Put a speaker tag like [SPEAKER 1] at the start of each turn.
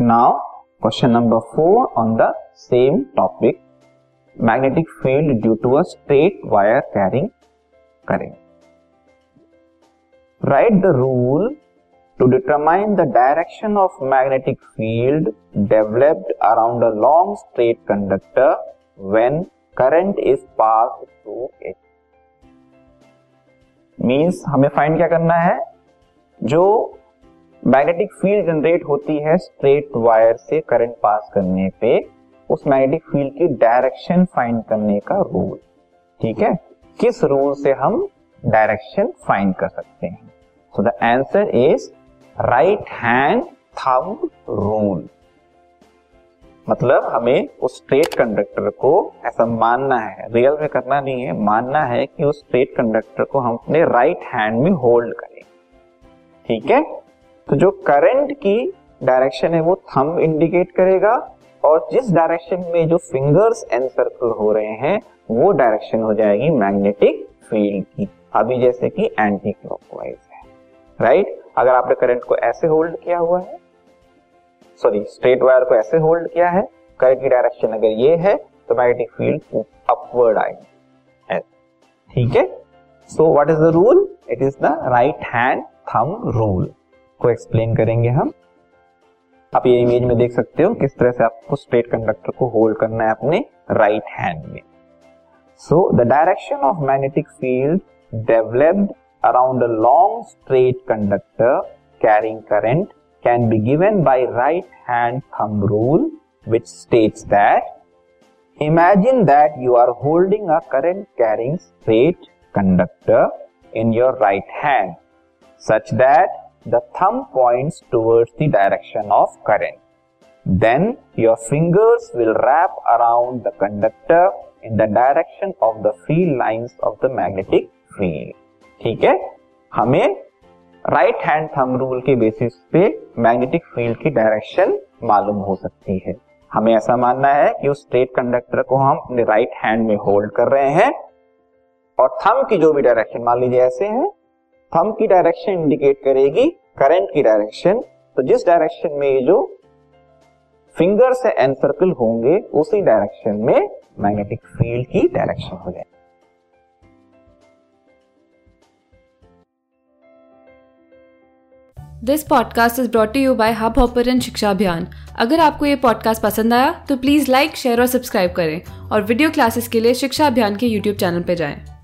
[SPEAKER 1] Now question number four on the same topic magnetic field due to a straight wire carrying करेंगे right the rule to determine the direction of magnetic field developed around a long straight conductor when current is passed through it means हमें find क्या करना है जो magnetic field generate होती है straight wire से current pass करने पे। उस मैग्नेटिक फ़ील्ड की डायरेक्शन फाइंड करने का रूल ठीक है? किस रूल से हम डायरेक्शन फाइंड कर सकते हैं? So the answer is right hand thumb rule मतलब हमें उस स्ट्रेट कंडक्टर को ऐसा मानना है। रियल में करना नहीं है। मानना है कि उस स्ट्रेट कंडक्टर को हम अपने राइट हैंड में होल्ड करें। ठीक है? तो जो करंट की डायरेक्शन है, वो थंब इंडिकेट करेगा और जिस डायरेक्शन में जो फिंगर्स एनसर्कल हो रहे हैं, वो डायरेक्शन हो जाएगी मैग्नेटिक फ़ील्ड की। अभी जैसे कि एंटी क्लॉकवाइज है राइट अगर आपने करंट को ऐसे होल्ड किया हुआ है सॉरी स्ट्रेट वायर को ऐसे होल्ड किया है करंट की डायरेक्शन अगर ये है तो मैग्नेटिक फ़ील्ड अपवर्ड आएगी। ठीक है? So what is the rule it is the right hand thumb rule को एक्सप्लेन करेंगे हम। आप ये इमेज में देख सकते हो किस तरह से आपको स्ट्रेट कंडक्टर को होल्ड करना है अपने राइट हैंड में। So the direction of magnetic field developed around a long straight conductor carrying current can be given by right hand thumb rule which states that imagine that you are holding a current carrying straight conductor in your right hand such that the thumb point towards the direction of current then your fingers will wrap around the conductor in the direction of the field line of the magnetic field ठीक है? हमें right hand thumb rule के basis पे magnetic field की direction मालूम हो सकती है। हमें ऐसा मानना है कि उस स्ट्रेट कंडक्टर को हम अपने राइट हैंड में होल्ड कर रहे हैं और थम की जो भी डायरेक्शन मान लीजिए ऐसे हैं थंब की डायरेक्शन इंडिकेट करेगी करंट की डायरेक्शन तो जिस डायरेक्शन में ये जो फिंगर से एनसर्कल होंगे, उसी डायरेक्शन में मैग्नेटिक फ़ील्ड की डायरेक्शन हो जाएगी.
[SPEAKER 2] This podcast is brought you by Hub Hopper Shiksha Abhiyan अगर आपको ये पॉडकास्ट पसंद आया तो प्लीज़ लाइक शेयर और सब्सक्राइब करें और वीडियो क्लासेस के लिए शिक्षा अभियान के यूट्यूब चैनल पर जाएँ।